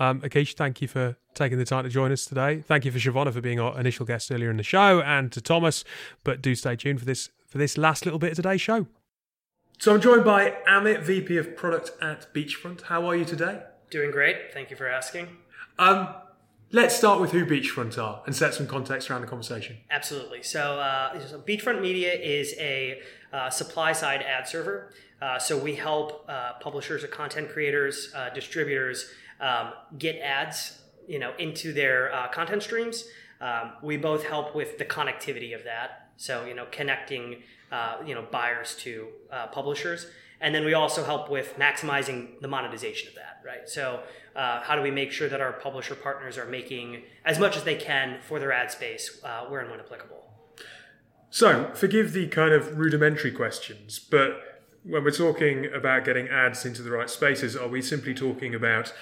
Um, Akish, thank you for taking the time to join us today. Thank you for Chivona for being our initial guest earlier in the show, and to Thomas. But do stay tuned for this for this last little bit of today's show. So I'm joined by Amit, VP of Product at Beachfront. How are you today? Doing great. Thank you for asking. Um, let's start with who Beachfront are and set some context around the conversation. Absolutely. So, uh, so Beachfront Media is a uh, supply side ad server. Uh, so we help uh, publishers or content creators, uh, distributors um, get ads, you know, into their uh, content streams. Um, we both help with the connectivity of that. So you know, connecting uh, you know buyers to uh, publishers, and then we also help with maximizing the monetization of that. Right. So uh, how do we make sure that our publisher partners are making as much as they can for their ad space, uh, where and when applicable? So forgive the kind of rudimentary questions, but when we're talking about getting ads into the right spaces, are we simply talking about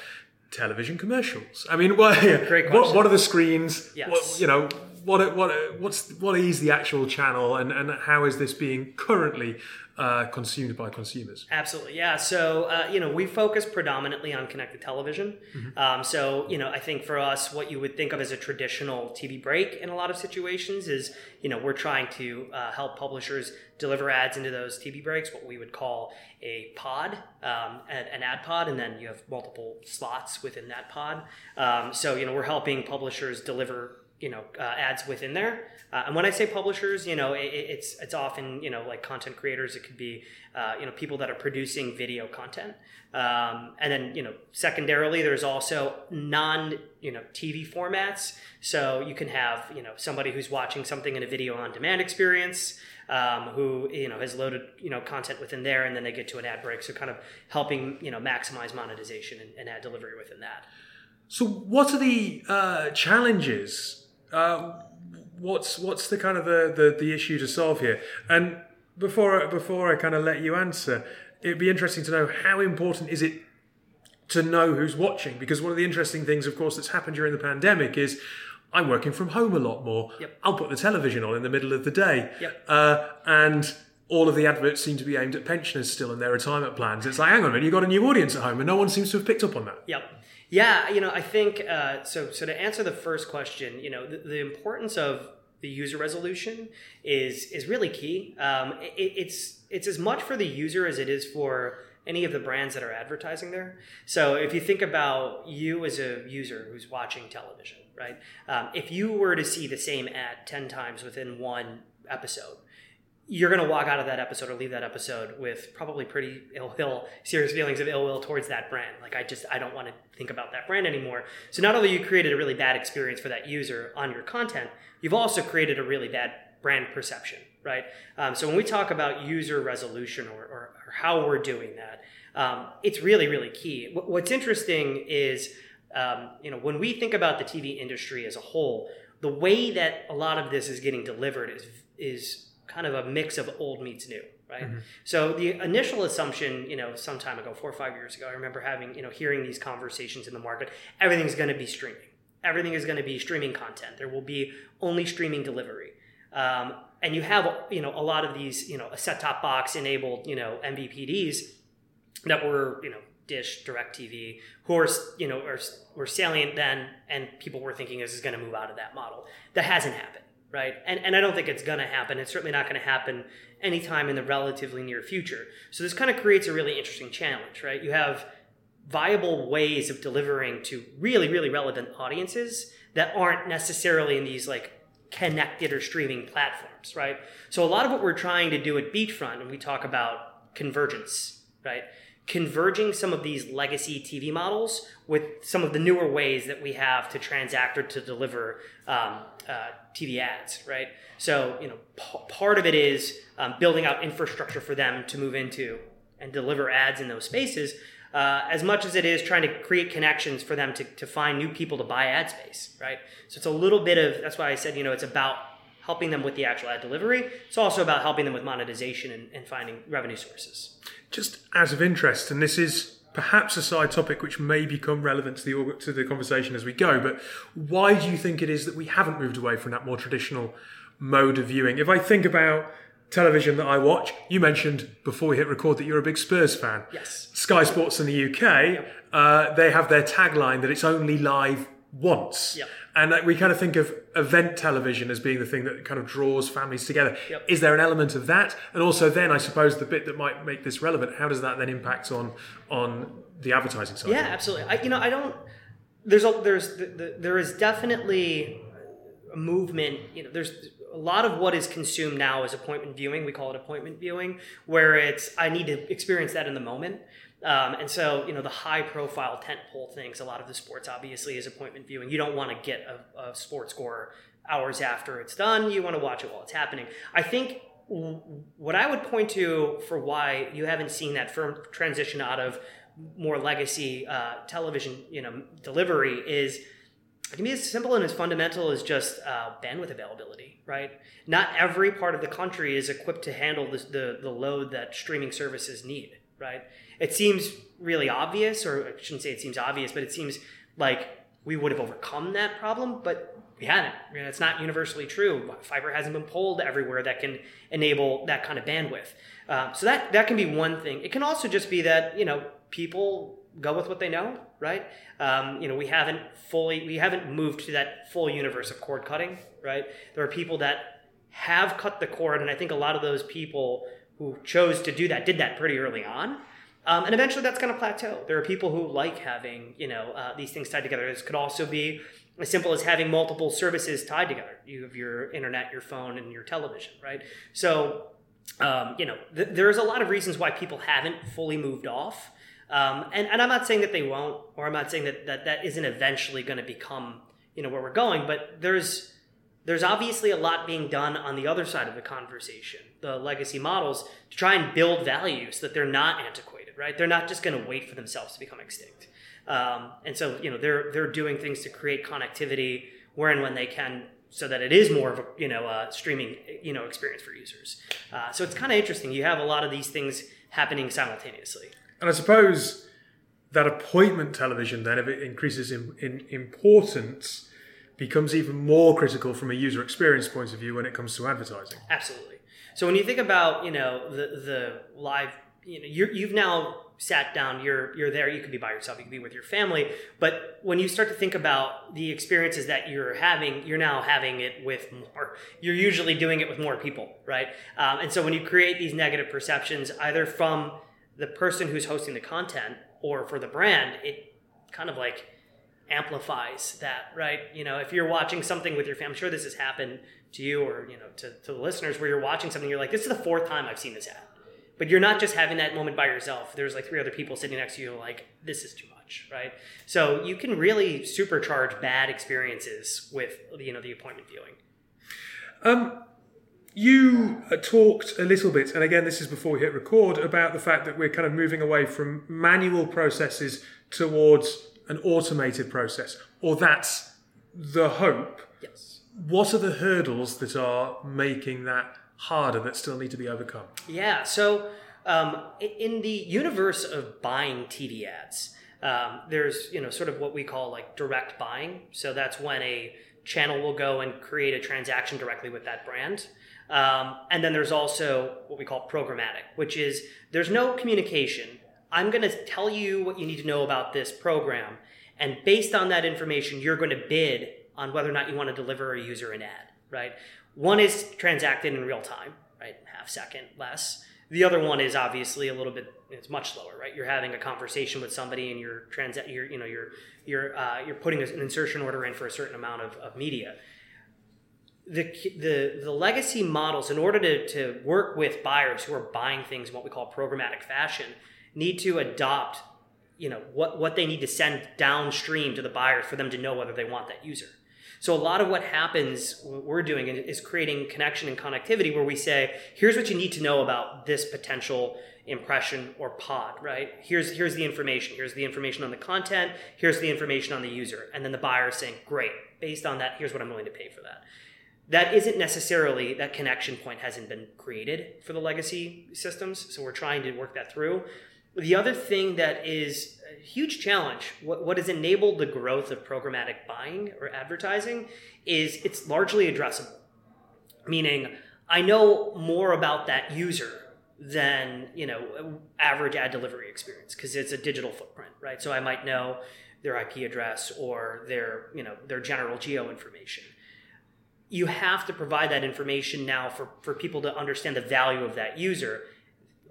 television commercials. I mean, what, what, what, are the screens? Yes. What, you know, what what what's what is the actual channel, and and how is this being currently uh, consumed by consumers? Absolutely, yeah. So uh, you know, we focus predominantly on connected television. Mm-hmm. Um, so you know, I think for us, what you would think of as a traditional TV break in a lot of situations is you know we're trying to uh, help publishers deliver ads into those TV breaks, what we would call a pod, um, an, ad pod, and then you have multiple slots within that pod. Um, so you know, we're helping publishers deliver you know uh, ads within there. Uh, and when I say publishers, you know, it, it's it's often you know like content creators. It could be uh, you know people that are producing video content, um, and then you know secondarily there's also non you know TV formats. So you can have you know somebody who's watching something in a video on demand experience. Um, who you know has loaded you know content within there, and then they get to an ad break. So kind of helping you know maximize monetization and, and ad delivery within that. So what are the uh, challenges uh, what's what's the kind of the, the, the issue to solve here? And before before I kind of let you answer, it'd be interesting to know how important is it to know who's watching? Because one of the interesting things, of course, that's happened during the pandemic is I'm working from home a lot more. Yep. I'll put the television on in the middle of the day, yep. uh, and all of the adverts seem to be aimed at pensioners still and their retirement plans. It's like, hang on a minute, you've got a new audience at home, and no one seems to have picked up on that. Yep. Yeah, you know, I think uh, so. So to answer the first question, you know, the, the importance of the user resolution is is really key. Um, it, it's it's as much for the user as it is for any of the brands that are advertising there. So if you think about you as a user who's watching television, right? Um, if you were to see the same ad ten times within one episode, you're going to walk out of that episode or leave that episode with probably pretty ill will, serious feelings of ill will towards that brand. Like I just I don't want to think about that brand anymore. So not only you created a really bad experience for that user on your content, you've also created a really bad brand perception, right? Um, so when we talk about user resolution or, or, or how we're doing that, um, it's really really key. what's interesting is um, you know when we think about the TV industry as a whole, the way that a lot of this is getting delivered is is kind of a mix of old meets new right? Mm-hmm. so the initial assumption you know some time ago four or five years ago i remember having you know hearing these conversations in the market. Everything's going to be streaming. Everything is going to be streaming content. There will be only streaming delivery. Um, and you have you know a lot of these you know a set top box enabled you know MVPDs that were you know Dish, DirecTV, who are you know are, were salient then, and people were thinking this is going to move out of that model. That hasn't happened right? And, and I don't think it's going to happen. It's certainly not going to happen anytime in the relatively near future. So this kind of creates a really interesting challenge, right? You have viable ways of delivering to really, really relevant audiences that aren't necessarily in these like connected or streaming platforms, right? So a lot of what we're trying to do at Beachfront, and we talk about convergence, right? Converging some of these legacy TV models with some of the newer ways that we have to transact or to deliver um, uh, TV ads, right? So, you know, p- part of it is um, building out infrastructure for them to move into and deliver ads in those spaces, uh, as much as it is trying to create connections for them to, to find new people to buy ad space, right? So it's a little bit of, that's why I said, you know, it's about helping them with the actual ad delivery. It's also about helping them with monetization and, and finding revenue sources. Just out of interest, and this is perhaps a side topic which may become relevant to the to the conversation as we go. But why do you think it is that we haven't moved away from that more traditional mode of viewing? If I think about television that I watch, you mentioned before we hit record that you're a big Spurs fan. Yes. Sky Sports in the UK, uh, they have their tagline that it's only live once. Yep. And we kind of think of event television as being the thing that kind of draws families together. Yep. Is there an element of that? And also, then I suppose the bit that might make this relevant, how does that then impact on on the advertising side? Yeah, absolutely. I, you know, I don't. There's a there's the, the, there is definitely a movement. You know, there's a lot of what is consumed now is appointment viewing. We call it appointment viewing, where it's I need to experience that in the moment. Um, and so, you know, the high profile tentpole things, a lot of the sports obviously is appointment viewing. You don't want to get a, a sports score hours after it's done. You want to watch it while it's happening. I think what I would point to for why you haven't seen that firm transition out of more legacy uh, television, you know, delivery is it can be as simple and as fundamental as just uh, bandwidth availability, right? Not every part of the country is equipped to handle the the load that streaming services need, right? It seems really obvious, or I shouldn't say it seems obvious, but it seems like we would have overcome that problem, but we haven't. You know, it's not universally true. Fiber hasn't been pulled everywhere that can enable that kind of bandwidth. Uh, so that that can be one thing. It can also just be that you know people go with what they know, right? Um, you know, we haven't fully we haven't moved to that full universe of cord cutting, right? There are people that have cut the cord, and I think a lot of those people who chose to do that did that pretty early on. Um, and eventually that's going to plateau. There are people who like having, you know, uh, these things tied together. This could also be as simple as having multiple services tied together. You have your internet, your phone, and your television, right? So, um, you know, th- there's a lot of reasons why people haven't fully moved off. Um, and, and I'm not saying that they won't, or I'm not saying that that, that isn't eventually going to become, you know, where we're going, but there's there's obviously a lot being done on the other side of the conversation, the legacy models, to try and build value so that they're not antiquated, right? They're not just going to wait for themselves to become extinct. Um, and so, you know, they're they're doing things to create connectivity where and when they can, so that it is more of a you know a streaming you know experience for users. Uh, so it's kind of interesting. You have a lot of these things happening simultaneously. And I suppose that appointment television, then, if it increases in, in importance, becomes even more critical from a user experience point of view when it comes to advertising. Absolutely. So when you think about you know the the live, you know you're, you've now sat down. You're you're there. You could be by yourself. You could be with your family. But when you start to think about the experiences that you're having, you're now having it with more. You're usually doing it with more people, right? Um, and so when you create these negative perceptions, either from the person who's hosting the content or for the brand, it kind of like amplifies that, right? You know, if you're watching something with your family, I'm sure this has happened to you or, you know, to, to the listeners where you're watching something, you're like, this is the fourth time I've seen this ad. But you're not just having that moment by yourself. There's like three other people sitting next to you, like, this is too much, right? So you can really supercharge bad experiences with, you know, the appointment viewing. Um, you uh, talked a little bit, and again, this is before we hit record, about the fact that we're kind of moving away from manual processes towards an automated process, or that's the hope. Yes. What are the hurdles that are making that harder that still need to be overcome? Yeah. So, um, in the universe of buying TV ads, um, there's you know sort of what we call like direct buying. So that's when a channel will go and create a transaction directly with that brand. Um, and then there's also what we call programmatic, which is there's no communication. I'm going to tell you what you need to know about this program, and based on that information, you're going to bid on whether or not you want to deliver a user an ad. Right? One is transacted in real time, right, half second less. The other one is obviously a little bit it's much slower, right? You're having a conversation with somebody and you're trans you're you know you're you're uh, you're putting an insertion order in for a certain amount of, of media. The, the the legacy models, in order to, to work with buyers who are buying things in what we call programmatic fashion, need to adopt you know what what they need to send downstream to the buyers for them to know whether they want that user. So a lot of what happens, what we're doing is creating connection and connectivity where we say, here's what you need to know about this potential impression or pod, right? Here's here's the information. Here's the information on the content. Here's the information on the user. And then the buyer is saying, great, based on that, here's what I'm willing to pay for that. That isn't necessarily that connection point hasn't been created for the legacy systems. So we're trying to work that through. the other thing that is a huge challenge, what, what has enabled the growth of programmatic buying or advertising, is it's largely addressable. Meaning, I know more about that user than you know average ad delivery experience because it's a digital footprint, right? So I might know their IP address or their you know their general geo information. You have to provide that information now for, for people to understand the value of that user.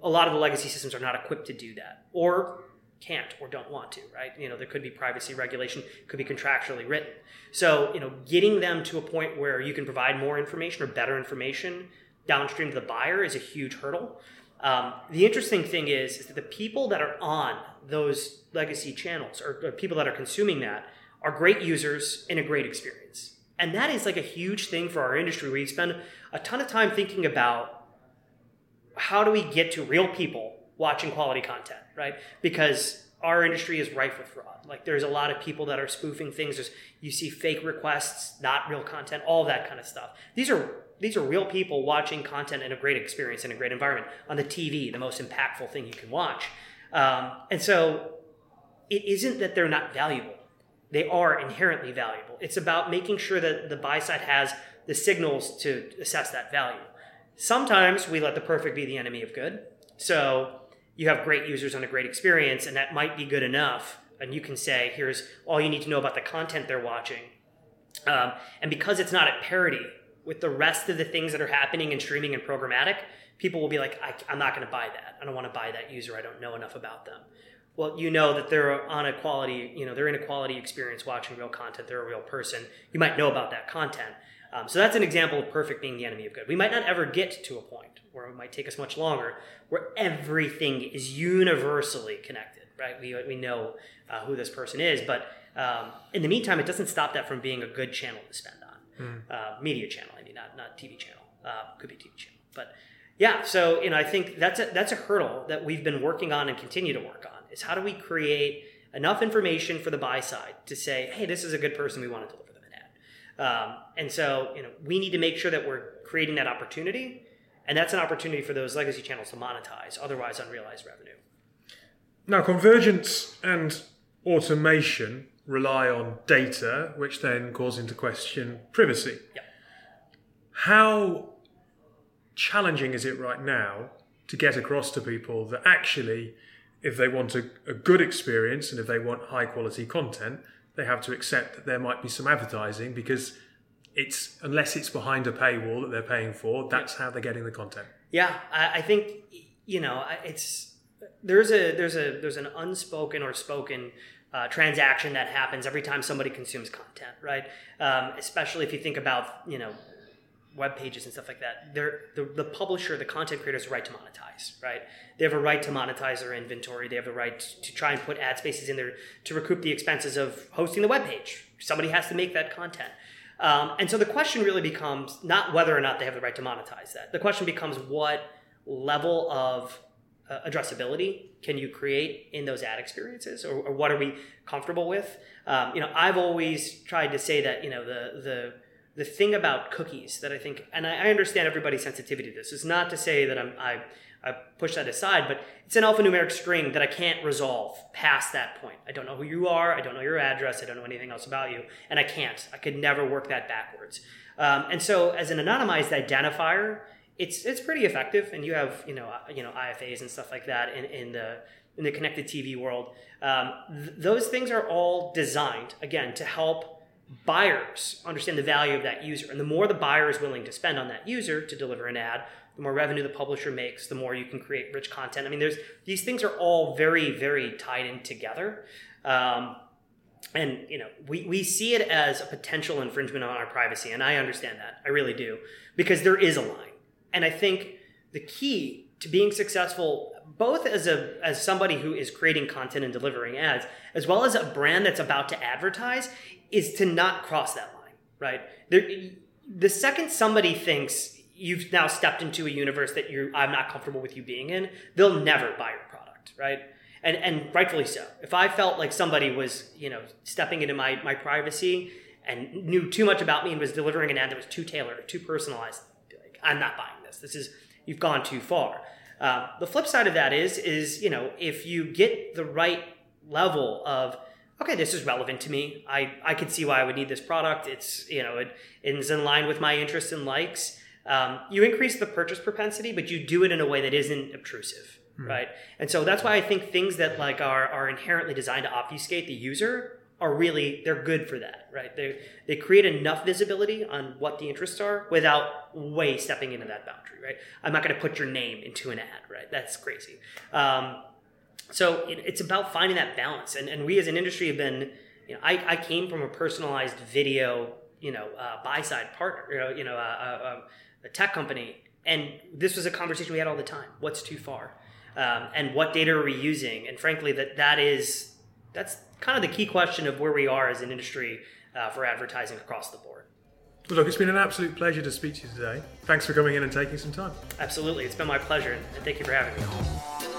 A lot of the legacy systems are not equipped to do that, or can't or don't want to, right? You know, there could be privacy regulation, could be contractually written. So, you know, getting them to a point where you can provide more information or better information downstream to the buyer is a huge hurdle. Um, the interesting thing is, is that the people that are on those legacy channels or, or people that are consuming that are great users and a great experience. And that is like a huge thing for our industry. We spend a ton of time thinking about how do we get to real people watching quality content, right? Because our industry is rife with fraud. Like there's a lot of people that are spoofing things. There's, you see fake requests, not real content, all that kind of stuff. These are these are real people watching content in a great experience in a great environment on the TV, the most impactful thing you can watch. Um, and so it isn't that they're not valuable. They are inherently valuable. It's about making sure that the buy side has the signals to assess that value. Sometimes we let the perfect be the enemy of good. So you have great users and a great experience, and that might be good enough. And you can say, here's all you need to know about the content they're watching. Um, and because it's not at parity with the rest of the things that are happening in streaming and programmatic, people will be like, I, am not going to buy that. I don't want to buy that user. I don't know enough about them. Well, you know that they're on a quality, you know, they're in a quality experience watching real content. They're a real person. You might know about that content. Um, so that's an example of perfect being the enemy of good. We might not ever get to a point where it might take us much longer, where everything is universally connected, right? We, we know uh, who this person is, but um, in the meantime, it doesn't stop that from being a good channel to spend on. Mm. Uh, media channel, I mean, not, not TV channel. Uh, could be TV channel. But yeah, so, you know, I think that's a, that's a hurdle that we've been working on and continue to work on is how do we create enough information for the buy side to say, hey, this is a good person we want to deliver them an ad. Um, and so, you know, we need to make sure that we're creating that opportunity and that's an opportunity for those legacy channels to monetize otherwise unrealized revenue. Now, convergence and automation rely on data, which then calls into question privacy. Yeah. How challenging is it right now to get across to people that actually, if they want a, a good experience and if they want high quality content, they have to accept that there might be some advertising because it's unless it's behind a paywall that they're paying for, that's how they're getting the content. Yeah, I, I think you know it's there's a there's a there's an unspoken or spoken uh, transaction that happens every time somebody consumes content, right? Um, especially if you think about you know web pages and stuff like that. They're, the the publisher, the content creator, has a right to monetize, right? They have a right to monetize their inventory. They have the right to try and put ad spaces in there to recoup the expenses of hosting the web page. Somebody has to make that content. Um, and so the question really becomes not whether or not they have the right to monetize that. The question becomes what level of uh, addressability can you create in those ad experiences, or, or what are we comfortable with? Um, you know, I've always tried to say that you know the the the thing about cookies that I think, and I, I understand everybody's sensitivity to this, is not to say that I'm I I push that aside, but it's an alphanumeric string that I can't resolve past that point. I don't know who you are. I don't know your address. I don't know anything else about you. And I can't. I could never work that backwards. Um, and so as an anonymized identifier, it's, it's pretty effective. And you have, you know, uh, you know, IFAs and stuff like that in, in the, in the connected TV world. Um, th- those things are all designed, again, to help buyers understand the value of that user. And the more the buyer is willing to spend on that user to deliver an ad, the more revenue the publisher makes, the more you can create rich content. I mean, there's these things are all very, very tied in together. Um, and you know, we, we see it as a potential infringement on our privacy, and I understand that. I really do. Because there is a line. And I think the key to being successful, both as a as somebody who is creating content and delivering ads, as well as a brand that's about to advertise, is to not cross that line, right? There, the second somebody thinks you've now stepped into a universe that you I'm not comfortable with you being in, they'll never buy your product, right? And and rightfully so. If I felt like somebody was, you know, stepping into my my privacy and knew too much about me and was delivering an ad that was too tailored, too personalized, like, I'm not buying this. This is you've gone too far. Um, the flip side of that is, is you know, if you get the right level of okay, this is relevant to me. I, I can see why I would need this product. It's, you know, it, it's in line with my interests and likes. Um, you increase the purchase propensity, but you do it in a way that isn't obtrusive, hmm. right? And so that's why I think things that like are, are inherently designed to obfuscate the user are really, they're good for that, right? They, they create enough visibility on what the interests are without way stepping into that boundary, right? I'm not going to put your name into an ad, right? That's crazy. Um, so it's about finding that balance. And, and we as an industry have been, you know, I, I came from a personalized video, you know, uh, buy side partner, you know, you know, uh, uh, a tech company. And this was a conversation we had all the time. What's too far? Um, and what data are we using? And frankly, that that is, that's kind of the key question of where we are as an industry uh, for advertising across the board. Well, look, it's been an absolute pleasure to speak to you today. Thanks for coming in and taking some time. Absolutely. It's been my pleasure, and thank you for having me.